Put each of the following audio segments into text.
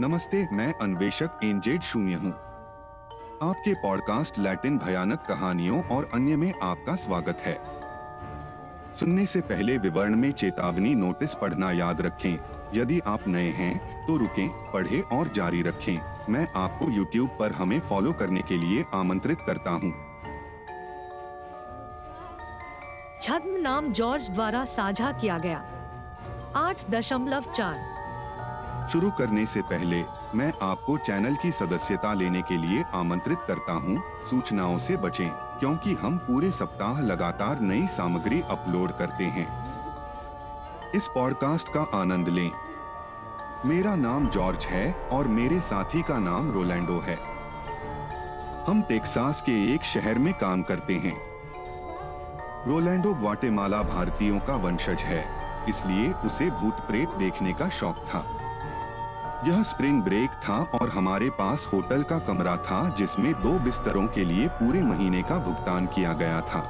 नमस्ते मैं अन्वेषक एनजेड शून्य हूँ। आपके पॉडकास्ट लैटिन भयानक कहानियों और अन्य में आपका स्वागत है। सुनने से पहले विवरण में चेतावनी नोटिस पढ़ना याद रखें। यदि आप नए हैं तो रुकें, पढ़ें और जारी रखें। मैं आपको YouTube पर हमें फॉलो करने के लिए आमंत्रित करता हूँ। छद्म नाम जॉर्ज द्वारा साझा किया गया। आठ दशमलव चार। शुरू करने से पहले मैं आपको चैनल की सदस्यता लेने के लिए आमंत्रित करता हूँ। सूचनाओं से बचें, क्योंकि हम पूरे सप्ताह लगातार नई सामग्री अपलोड करते हैं। इस पॉडकास्ट का आनंद लें। मेरा नाम जॉर्ज है और मेरे साथी का नाम रोलैंडो है। हम टेक्सास के एक शहर में काम करते हैं। रोलैंडो ग्वाटेमाला भारतीयों का वंशज है, इसलिए उसे भूत प्रेत देखने का शौक था। यह स्प्रिंग ब्रेक था और हमारे पास होटल का कमरा था जिसमें दो बिस्तरों के लिए पूरे महीने का भुगतान किया गया था।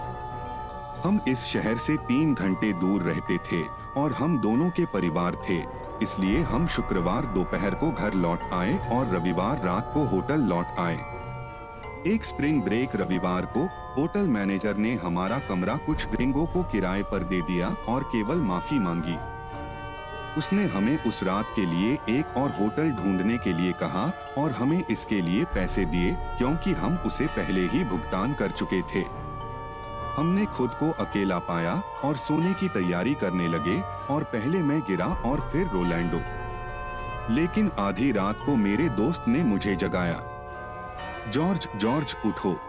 हम इस शहर से तीन घंटे दूर रहते थे और हम दोनों के परिवार थे, इसलिए हम शुक्रवार दोपहर को घर लौट आए और रविवार रात को होटल लौट आए। एक स्प्रिंग ब्रेक रविवार को, होटल मैनेजर ने हमारा कमरा कुछ ग्रिंगो को किराए पर दे दिया और केवल माफ़ी मांगी। उसने हमें उस रात के लिए एक और होटल ढूँढने के लिए कहा और हमें इसके लिए पैसे दिए, क्योंकि हम उसे पहले ही भुगतान कर चुके थे। हमने खुद को अकेला पाया और सोने की तैयारी करने लगे और पहले मैं गिरा और फिर रोलैंडो। लेकिन आधी रात को मेरे दोस्त ने मुझे जगाया। जॉर्ज जॉर्ज, उठो।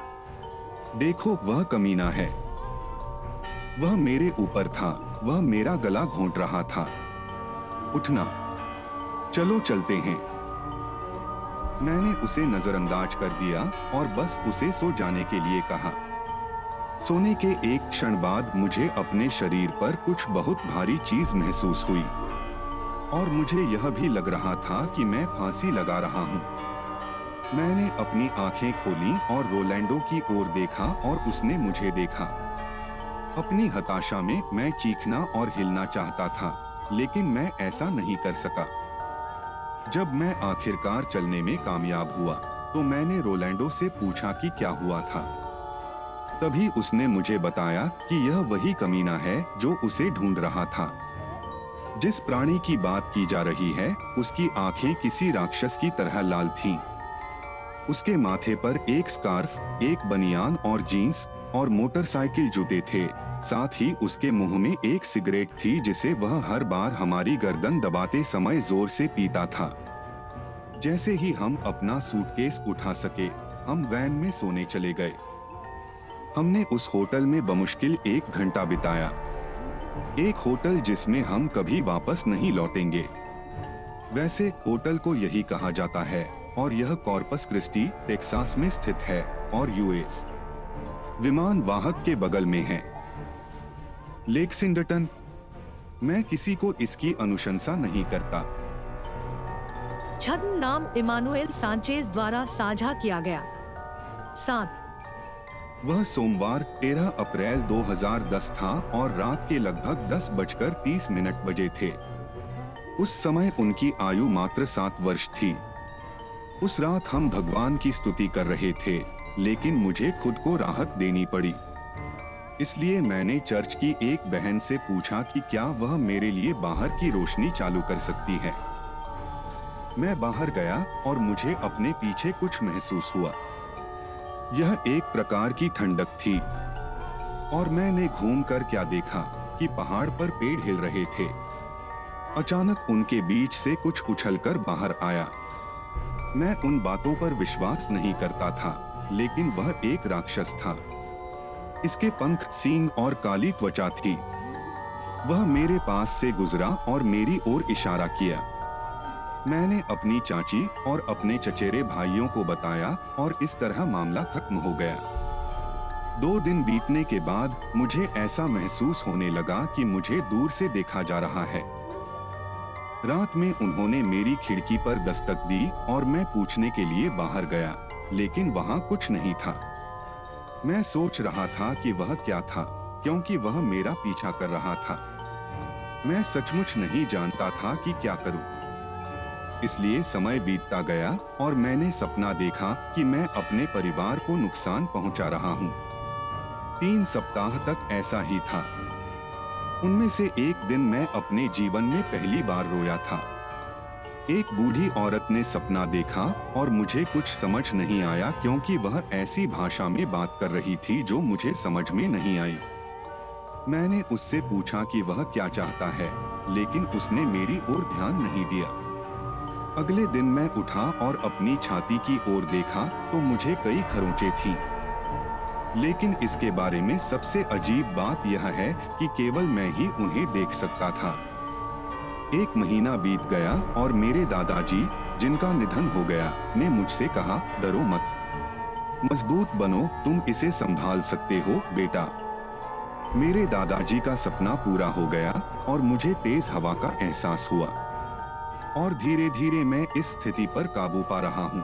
देखो, वह कमीना है। वह मेरे ऊपर था, वह मेरा गला घोंट रहा था। उठना। चलो चलते हैं। मैंने उसे नजरअंदाज कर दिया और बस उसे सो जाने के लिए कहा। सोने के एक क्षण बाद मुझे अपने शरीर पर कुछ बहुत भारी चीज़ महसूस हुई। और मुझे यह भी लग रहा था कि मैं फांसी लगा रहा हूँ। मैंने अपनी आँखें खोली और रोलैंडो की ओर देखा और उसने मुझे देखा। अपनी हताशा में मैं चीखना और हिलना चाहता था। लेकिन मैं ऐसा नहीं कर सका। जब मैं आखिरकार चलने में कामयाब हुआ तो मैंने रोलैंडो से पूछा कि क्या हुआ था। तभी उसने मुझे बताया कि यह वही कमीना है जो उसे ढूंढ रहा था। जिस प्राणी की बात की जा रही है, उसकी आँखें किसी राक्षस की तरह लाल थीं। उसके माथे पर एक स्कार्फ, एक बनियान और जीन्स और मोटरसाइकिल जूते थे। साथ ही उसके मुँह में एक सिगरेट थी जिसे वह हर बार हमारी गर्दन दबाते समय ज़ोर से पीता था। जैसे ही हम अपना सूटकेस उठा सके, हम वैन में सोने चले गए। हमने उस होटल में बमुश्किल एक घंटा बिताया। एक होटल जिसमें हम कभी वापस नहीं लौटेंगे। वैसे होटल को यही कहा जाता है, और यह कॉर्पस क्रिस्टी, टेक्सास में स्थित है, और यूएस विमान वाहक के बगल में है। लेक सिंडटन मैं किसी को इसकी अनुशंसा नहीं करता। छद्म नाम इमानुएल सांचेज द्वारा साझा किया गया। सात। वह सोमवार 13 अप्रैल 2010 था और रात के लगभग दस बजकर तीस मिनट बजे थे। उस समय उनकी आयु मात्र सात वर्ष थी। उस रात हम भगवान की स्तुति कर रहे थे लेकिन मुझे खुद को राहत देनी पड़ी। इसलिए मैंने चर्च की एक बहन से पूछा कि क्या वह मेरे लिए बाहर की रोशनी चालू कर सकती है। मैं बाहर गया और मुझे अपने पीछे कुछ महसूस हुआ। यह एक प्रकार की ठंडक थी। और मैंने घूमकर क्या देखा कि पहाड़ पर पेड़ हिल रहे थे। अचानक उनके बीच से कुछ उछलकर बाहर आया। मैं उन बातों पर विश्वास नहीं करता था, लेकिन वह एक राक्षस था। इसके पंख सींग और काली त्वचा थी। वह मेरे पास से गुजरा और मेरी ओर इशारा किया। मैंने अपनी चाची और अपने चचेरे भाइयों को बताया और इस तरह मामला खत्म हो गया। दो दिन बीतने के बाद मुझे ऐसा महसूस होने लगा कि मुझे दूर से देखा जा रहा है। रात में उन्होंने मेरी खिड़की पर दस्तक दी और मैं पूछने के लिए बाहर गया, लेकिन वहाँ कुछ नहीं था। मैं सोच रहा था कि वह क्या था, क्योंकि वह मेरा पीछा कर रहा था मैं सचमुच नहीं जानता था कि क्या करूँ। इसलिए समय बीतता गया और मैंने सपना देखा कि मैं अपने परिवार को नुकसान पहुँचा रहा हूँ। तीन सप्ताह तक ऐसा ही था उनमें से एक दिन मैं अपने जीवन में पहली बार रोया था एक बूढ़ी औरत ने सपना देखा और मुझे कुछ समझ नहीं आया क्योंकि वह ऐसी भाषा में बात कर रही थी जो मुझे समझ में नहीं आई। मैंने उससे पूछा कि वह क्या चाहता है, लेकिन उसने मेरी ओर ध्यान नहीं दिया। अगले दिन मैं उठा और अपनी छाती की ओर देखा तो मुझे कई खरोंचे थी। लेकिन इसके बारे में सबसे अजीब बात यह है कि केवल मैं ही उन्हें देख सकता था। एक महीना बीत गया और मेरे दादाजी, जिनका निधन हो गया, ने मुझसे कहा, डरो मत। मज़बूत बनो, तुम इसे संभाल सकते हो, बेटा। मेरे दादाजी का सपना पूरा हो गया और मुझे तेज हवा का एहसास हुआ। और धीरे धीरे मैं इस स्थिति पर काबू पा रहा हूँ।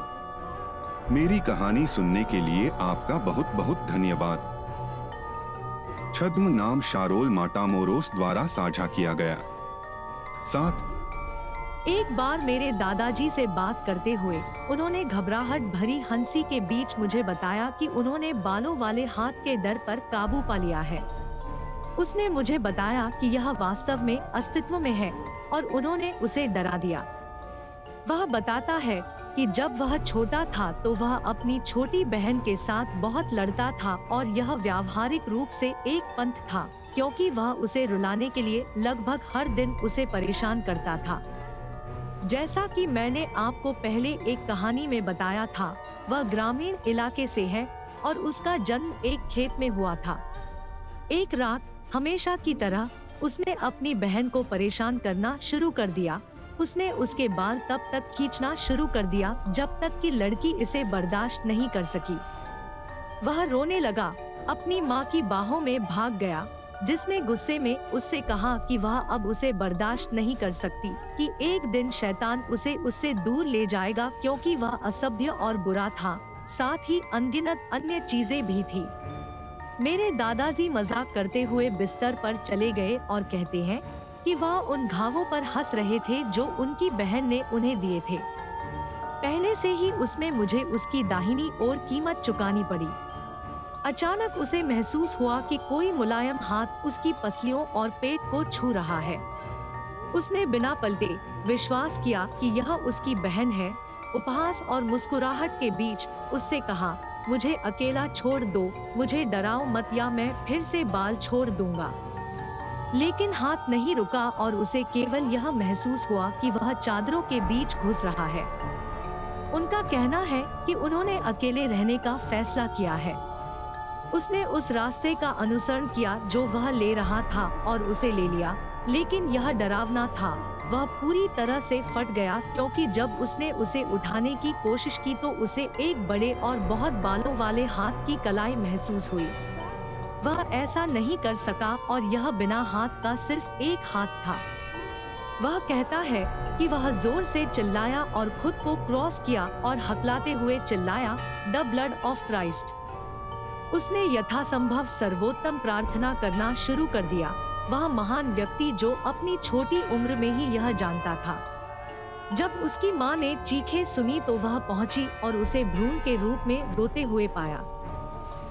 मेरी कहानी सुनने के लिए आपका बहुत बहुत धन्यवाद। छद्म नाम शारोल माटामोरोस द्वारा साझा किया गया। साथ। एक बार मेरे दादाजी से बात करते हुए, उन्होंने घबराहट भरी हँसी के बीच मुझे बताया कि उन्होंने बालों वाले हाथ के डर पर काबू पा लिया है। उसने मुझे बताया कि यह वास्तव में अस्तित्व में है और उन्होंने उसे डरा दिया। वह बताता है कि जब वह छोटा था तो वह अपनी छोटी बहन के साथ बहुत लड़ता था और यह व्यावहारिक रूप से एक पंथ था। क्योंकि वह उसे रुलाने के लिए लगभग हर दिन उसे परेशान करता था। जैसा कि मैंने आपको पहले एक कहानी में बताया था, वह ग्रामीण इलाके से है और उसका जन्म एक खेत में हुआ था। एक रात, हमेशा की तरह, उसने अपनी बहन को परेशान करना शुरू कर दिया। उसने उसके बाल तब तक खींचना शुरू कर दिया जब तक कि लड़की इसे बर्दाश्त नहीं कर सकी। वह रोने लगा, अपनी माँ की बाहों में भाग गया। जिसने गुस्से में उससे कहा कि वह अब उसे बर्दाश्त नहीं कर सकती, कि एक दिन शैतान उसे उससे दूर ले जाएगा क्योंकि वह असभ्य और बुरा था। साथ ही अनगिनत अन्य चीज़ें भी थी। मेरे दादाजी मज़ाक करते हुए बिस्तर पर चले गए और कहते हैं कि वह उन घावों पर हंस रहे थे जो उनकी बहन ने उन्हें दिए थे। पहले से ही उसमें मुझे उसकी दाहिनी ओर कीमत चुकानी पड़ी। अचानक उसे महसूस हुआ कि कोई मुलायम हाथ उसकी पसलियों और पेट को छू रहा है। उसने बिना पलटे विश्वास किया कि यह उसकी बहन है। उपहास और मुस्कुराहट के बीच उससे कहा, मुझे अकेला छोड़ दो, मुझे डराओ मत या मैं फिर से बाल छोड़ दूँगा। लेकिन हाथ नहीं रुका और उसे केवल यह महसूस हुआ कि वह चादरों के बीच घुस रहा है। उनका कहना है कि उन्होंने अकेले रहने का फैसला किया है। उसने उस रास्ते का अनुसरण किया जो वह ले रहा था और उसे ले लिया। लेकिन यह डरावना था। वह पूरी तरह से फट गया क्योंकि जब उसने उसे उठाने की कोशिश की तो उसे एक बड़े और बहुत बालों वाले हाथ की कलाई महसूस हुई। वह ऐसा नहीं कर सका और यह बिना हाथ का सिर्फ़ एक हाथ था। वह कहता है कि वह ज़ोर से चिल्लाया और खुद को क्रॉस किया और हकलाते हुए चिल्लाया, द ब्लड ऑफ़ क्राइस्ट। उसने यथासंभव सर्वोत्तम प्रार्थना करना शुरू कर दिया। वह महान व्यक्ति जो अपनी छोटी उम्र में ही यह जानता था। जब उसकी माँ ने चीखे सुनी तो वह पहुँची और उसे भ्रूण के रूप में रोते हुए पाया।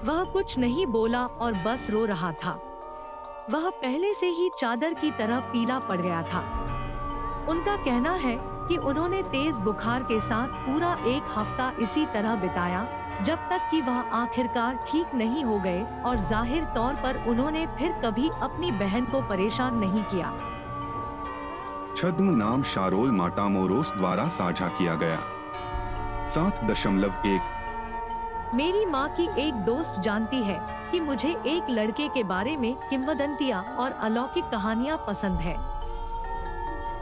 वह कुछ नहीं बोला और बस रो रहा था। वह पहले से ही चादर की तरह पीला पड़ गया था। उनका कहना है कि उन्होंने तेज बुखार के साथ पूरा एक हफ़्ता इसी तरह बिताया जब तक कि वह आखिरकार ठीक नहीं हो गए और ज़ाहिर तौर पर उन्होंने फिर कभी अपनी बहन को परेशान नहीं किया। छद्म नाम शारोल माटामोरोस द्वारा साझा किया गया। सात दशमलव एक। मेरी माँ की एक दोस्त जानती है कि मुझे एक लड़के के बारे में किंवदंतियाँ और अलौकिक कहानियाँ पसंद है।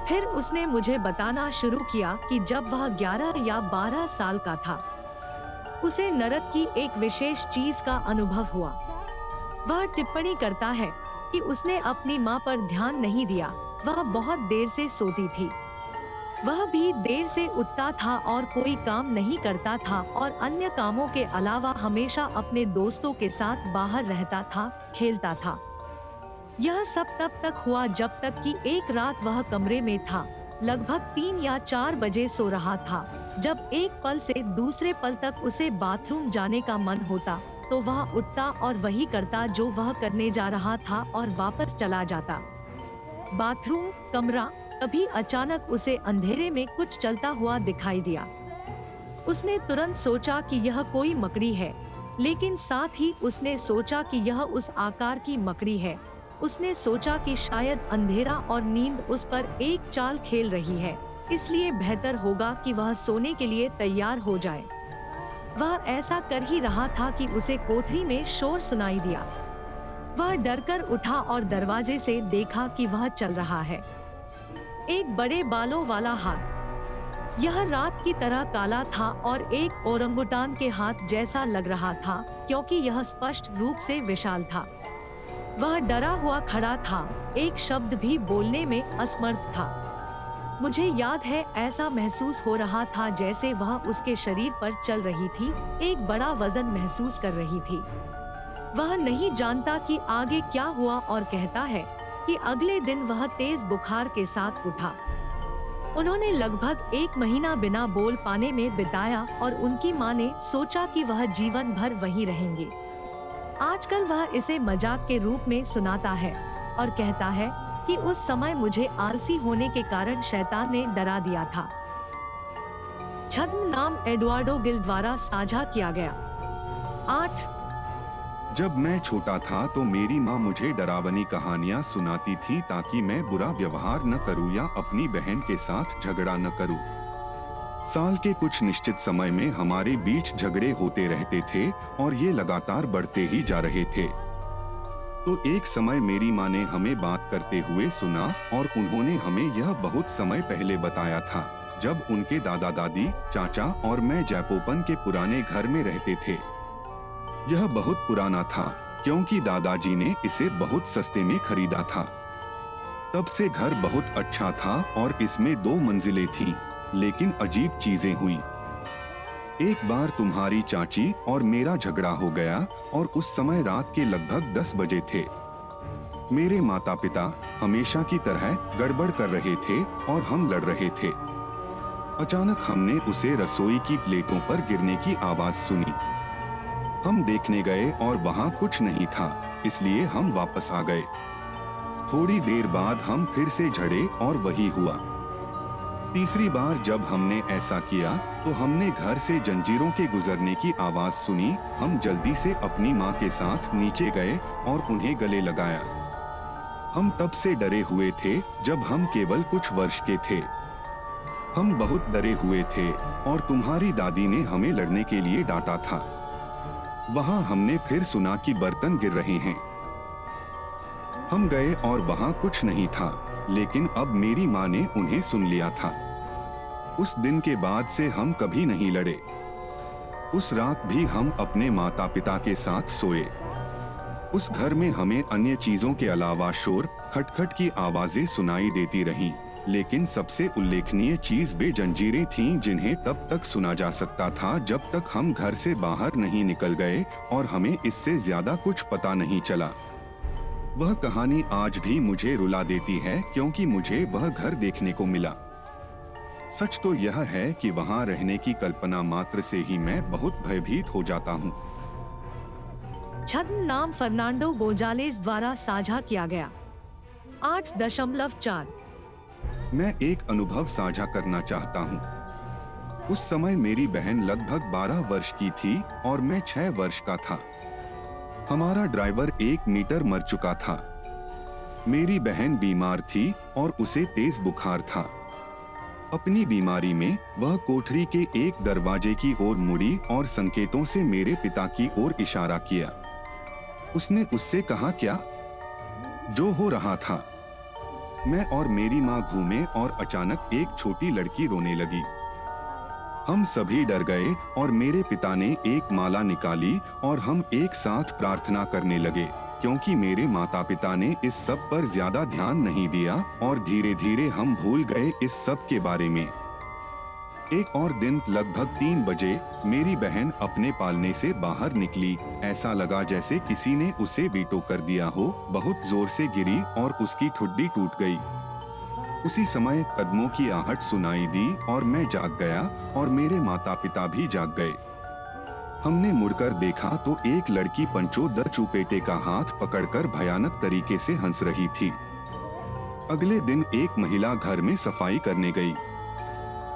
फिर उसने मुझे बताना शुरू किया कि जब वह 11 या 12 साल का था उसे नरक की एक विशेष चीज़ का अनुभव हुआ। वह टिप्पणी करता है कि उसने अपनी माँ पर ध्यान नहीं दिया। वह बहुत देर से सोती थी। वह भी देर से उठता था और कोई काम नहीं करता था और अन्य कामों के अलावा हमेशा अपने दोस्तों के साथ बाहर रहता था, खेलता था। यह सब तब तक हुआ जब तक कि एक रात वह कमरे में था। लगभग तीन या चार बजे सो रहा था। जब एक पल से दूसरे पल तक उसे बाथरूम जाने का मन होता तो वह उठता और वही करता जो वह करने जा रहा था और वापस चला जाता। बाथरूम, कमरा कभी अचानक उसे अंधेरे में कुछ चलता हुआ दिखाई दिया। उसने तुरंत सोचा कि यह कोई मकड़ी है, लेकिन साथ ही उसने सोचा कि यह उस आकार की मकड़ी है। उसने सोचा कि शायद अंधेरा और नींद उस पर एक चाल खेल रही है। इसलिए बेहतर होगा कि वह सोने के लिए तैयार हो जाए। वह ऐसा कर ही रहा था कि उसे कोठरी में शोर सुनाई दिया। वह डरकर उठा और दरवाजे से देखा कि वह चल रहा है। एक बड़े बालों वाला हाथ। यह रात की तरह काला था और एक ओरंगुटान के हाथ जैसा लग रहा था, क्योंकि यह स्पष्ट रूप से विशाल था। वह डरा हुआ खड़ा था। एक शब्द भी बोलने में असमर्थ था। मुझे याद है, ऐसा महसूस हो रहा था जैसे वह उसके शरीर पर चल रही थी, एक बड़ा वज़न महसूस कर रही थी। वह नहीं जानता कि आगे क्या हुआ और कहता है कि अगले दिन वह तेज बुखार के साथ उठा। उन्होंने लगभग एक महीना बिना बोल पाने में बिताया और उनकी माँ ने सोचा कि वह जीवन भर वहीं रहेंगे। आजकल वह इसे मज़ाक के रूप में सुनाता है और कहता है कि उस समय मुझे आलसी होने के कारण शैतान ने डरा दिया था। छद्म नाम एडुआर्डो गिल द्वारा साझा किया गया। आठ। जब मैं छोटा था तो मेरी माँ मुझे डरावनी कहानियाँ सुनाती थी ताकि मैं बुरा व्यवहार न करूँ या अपनी बहन के साथ झगड़ा न करूँ। साल के कुछ निश्चित समय में हमारे बीच झगड़े होते रहते थे और ये लगातार बढ़ते ही जा रहे थे। तो एक समय मेरी माँ ने हमें बात करते हुए सुना और उन्होंने हमें यह बहुत समय पहले बताया था जब उनके दादा दादी चाचा और मैं जयपोपन के पुराने घर में रहते थे। यह बहुत पुराना था क्योंकि दादाजी ने इसे बहुत सस्ते में खरीदा था। तब से घर बहुत अच्छा था और इसमें दो मंजिलें थीं, लेकिन अजीब चीज़ें हुई। एक बार तुम्हारी चाची और मेरा झगड़ा हो गया और उस समय रात के लगभग दस बजे थे। मेरे माता पिता हमेशा की तरह गड़बड़ कर रहे थे और हम लड़ रहे थे। अचानक हमने उसे रसोई की प्लेटों पर गिरने की आवाज़ सुनी। हम देखने गए और वहाँ कुछ नहीं था, इसलिए हम वापस आ गए। थोड़ी देर बाद हम फिर से झड़े और वही हुआ। तीसरी बार जब हमने ऐसा किया तो हमने घर से जंजीरों के गुजरने की आवाज़ सुनी। हम जल्दी से अपनी माँ के साथ नीचे गए और उन्हें गले लगाया। हम तब से डरे हुए थे, जब हम केवल कुछ वर्ष के थे। हम बहुत डरे हुए थे, और तुम्हारी दादी ने हमें लड़ने के लिए डांटा था। वहाँ हमने फिर सुना कि बर्तन गिर रहे हैं। हम गए और वहाँ कुछ नहीं था, लेकिन अब मेरी माँ ने उन्हें सुन लिया था। उस दिन के बाद से हम कभी नहीं लड़े। उस रात भी हम अपने माता पिता के साथ सोए। उस घर में हमें अन्य चीज़ों के अलावा शोर, खटखट की आवाज़ें सुनाई देती रहीं। लेकिन सबसे उल्लेखनीय चीज़ वे जंजीरें थीं जिन्हें तब तक सुना जा सकता था जब तक हम घर से बाहर नहीं निकल गए और हमें इससे ज़्यादा कुछ पता नहीं चला। वह कहानी आज भी मुझे रुला देती है क्योंकि मुझे वह घर देखने को मिला। सच तो यह है कि वहाँ रहने की कल्पना मात्र से ही मैं बहुत भयभीत हो जाता हूँ। छद्म नाम फर्नांडो गोजालेस द्वारा साझा किया गया। आठ दशमलव चार। मैं एक अनुभव साझा करना चाहता हूँ। उस समय मेरी बहन लगभग 12 वर्ष की थी और मैं 6 वर्ष का था। हमारा ड्राइवर एक मीटर मर चुका था। मेरी बहन बीमार थी और उसे तेज बुखार था। अपनी बीमारी में वह कोठरी के एक दरवाजे की ओर मुड़ी और संकेतों से मेरे पिता की ओर इशारा किया। उसने उससे कहा, क्या? जो हो रहा था। मैं और मेरी माँ घूमे और अचानक एक छोटी लड़की रोने लगी। हम सभी डर गए और मेरे पिता ने एक माला निकाली और हम एक साथ प्रार्थना करने लगे, क्योंकि मेरे माता पिता ने इस सब पर ज़्यादा ध्यान नहीं दिया और धीरे धीरे हम भूल गए इस सब के बारे में। एक और दिन लगभग तीन बजे मेरी बहन अपने पालने से बाहर निकली। ऐसा लगा जैसे किसी ने उसे बीटो कर दिया हो, बहुत ज़ोर से गिरी और उसकी ठुड्डी टूट गई। उसी समय कदमों की आहट सुनाई दी और मैं जाग गया और मेरे माता पिता भी जाग गए। हमने मुड़कर देखा तो एक लड़की पंचो द चुपेटे का हाथ पकड़कर भयानक तरीके से हंस रही थी। अगले दिन एक महिला घर में सफ़ाई करने गई।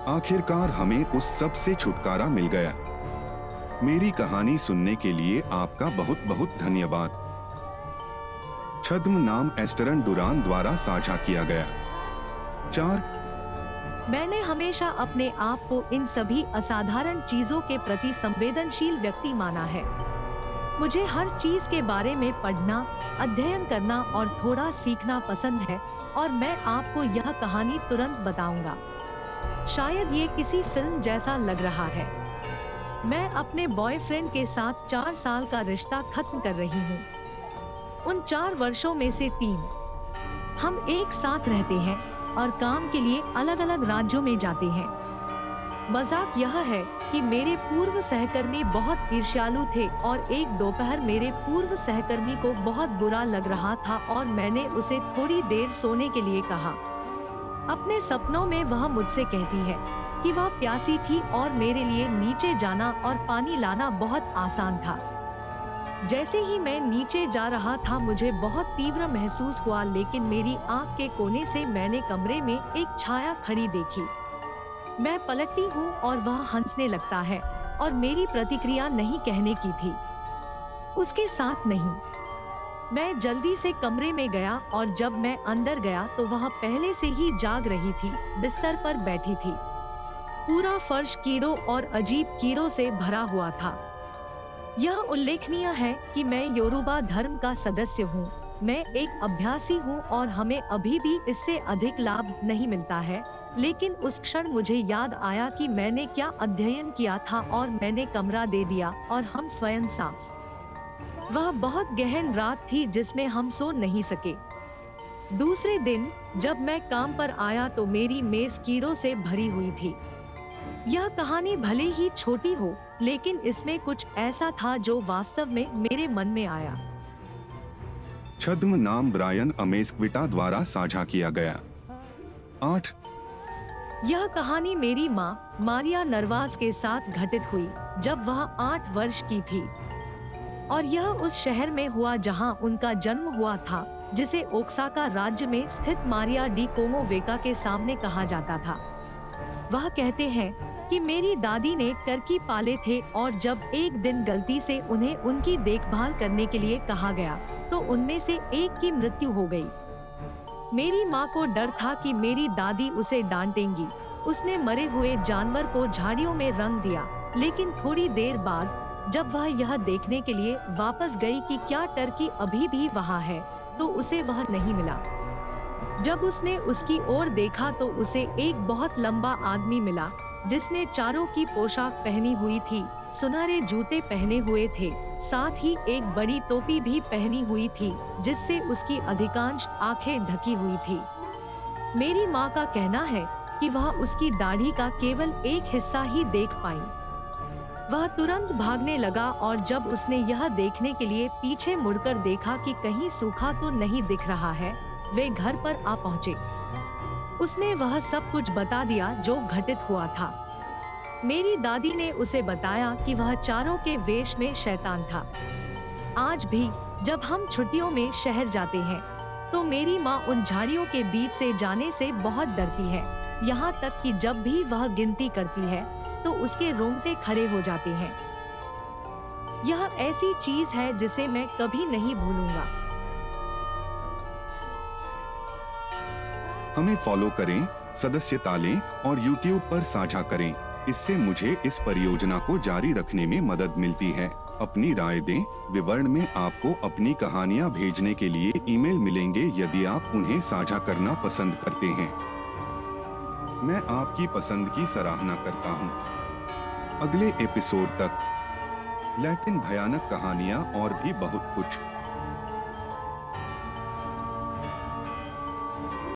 आखिरकार हमें उस सबसे छुटकारा मिल गया। मेरी कहानी सुनने के लिए आपका बहुत बहुत धन्यवाद। छद्म नाम एस्टरन डुरान द्वारा साझा किया गया। चार। मैंने हमेशा अपने आप को इन सभी असाधारण चीज़ों के प्रति संवेदनशील व्यक्ति माना है। मुझे हर चीज़ के बारे में पढ़ना, अध्ययन करना और थोड़ा सीखना पसंद है और मैं आपको यह कहानी तुरंत बताऊँगा। शायद ये किसी फ़िल्म जैसा लग रहा है। मैं अपने बॉयफ्रेंड के साथ चार साल का रिश्ता खत्म कर रही हूँ। उन चार वर्षों में से तीन। हम एक साथ रहते हैं। और काम के लिए अलग अलग राज्यों में जाते हैं। मज़ाक यह है कि मेरे पूर्व सहकर्मी बहुत ईर्ष्यालु थे और एक दोपहर मेरे पूर्व सहकर्मी को बहुत बुरा लग रहा था और मैंने उसे थोड़ी देर सोने के लिए कहा। अपने सपनों में वह मुझसे कहती है कि वह प्यासी थी और मेरे लिए नीचे जाना और पानी लाना बहुत आसान था। जैसे ही मैं नीचे जा रहा था, मुझे बहुत तीव्र महसूस हुआ, लेकिन मेरी आँख के कोने से मैंने कमरे में एक छाया खड़ी देखी। मैं पलटती हूँ और वह हंसने लगता है और मेरी प्रतिक्रिया नहीं कहने की थी। उसके साथ नहीं। मैं जल्दी से कमरे में गया और जब मैं अंदर गया तो वह पहले से ही जाग रही थी, बिस्तर पर बैठी थी। पूरा फर्श कीड़ों और अजीब कीड़ों से भरा हुआ था। यह उल्लेखनीय है कि मैं योरुबा धर्म का सदस्य हूँ। मैं एक अभ्यासी हूँ और हमें अभी भी इससे अधिक लाभ नहीं मिलता है। लेकिन उस क्षण मुझे याद आया कि मैंने क्या अध्ययन किया था और मैंने कमरा दे दिया और हम स्वयं साफ़। वह बहुत गहन रात थी जिसमें हम सो नहीं सके। दूसरे दिन जब मैं काम पर आया तो मेरी मेज कीड़ों से भरी हुई थी। यह कहानी भले ही छोटी हो लेकिन इसमें कुछ ऐसा था जो वास्तव में मेरे मन में आया। छद्म नाम ब्रायन अमेस्क्विटा द्वारा साझा किया गया। आठ। यह कहानी मेरी माँ मारिया नरवास के साथ घटित हुई जब वह आठ वर्ष की थी। और यह उस शहर में हुआ जहाँ उनका जन्म हुआ था जिसे ओक्साका राज्य में स्थित मारिया डी कोमोवेका के सामने कहा जाता था। वह कहते हैं कि मेरी दादी ने टर्की पाले थे और जब एक दिन गलती से उन्हें उनकी देखभाल करने के लिए कहा गया तो उनमें से एक की मृत्यु हो गई। मेरी माँ को डर था कि मेरी दादी उसे डांटेंगी उसने मरे हुए जानवर को झाड़ियों में रंग दिया, लेकिन थोड़ी देर बाद जब वह यह देखने के लिए वापस गई कि क्या टर्की अभी भी वहाँ है तो उसे वह नहीं मिला जब उसने उसकी ओर देखा तो उसे एक बहुत लंबा आदमी मिला जिसने चारों की पोशाक पहनी हुई थी, सुनहरे जूते पहने हुए थे, साथ ही एक बड़ी टोपी भी पहनी हुई थी, जिससे उसकी अधिकांश आँखें ढकी हुई थी। मेरी माँ का कहना है कि वह उसकी दाढ़ी का केवल एक हिस्सा ही देख पाई। वह तुरंत भागने लगा और जब उसने यह देखने के लिए पीछे मुड़कर देखा कि कहीं सूखा तो नहीं दिख रहा है, वे घर पर आ पहुँचे। उसने वह सब कुछ बता दिया जो घटित हुआ था। मेरी दादी ने उसे बताया कि वह चारों के वेश में शैतान था। आज भी जब हम छुट्टियों में शहर जाते हैं तो मेरी माँ उन झाड़ियों के बीच से जाने से बहुत डरती है। यहाँ तक कि जब भी वह गिनती करती है तो उसके रोंगटे खड़े हो जाते हैं। यह ऐसी चीज़ है जिसे मैं कभी नहीं भूलूँगा। हमें फॉलो करें, सदस्यता लें और YouTube पर साझा करें। इससे मुझे इस परियोजना को जारी रखने में मदद मिलती है। अपनी राय दें, विवरण में आपको अपनी कहानियाँ भेजने के लिए ईमेल मिलेंगे यदि आप उन्हें साझा करना पसंद करते हैं। मैं आपकी पसंद की सराहना करता हूँ। अगले एपिसोड तक। लैटिन भयानक कहानियाँ और भी बहुत कुछ।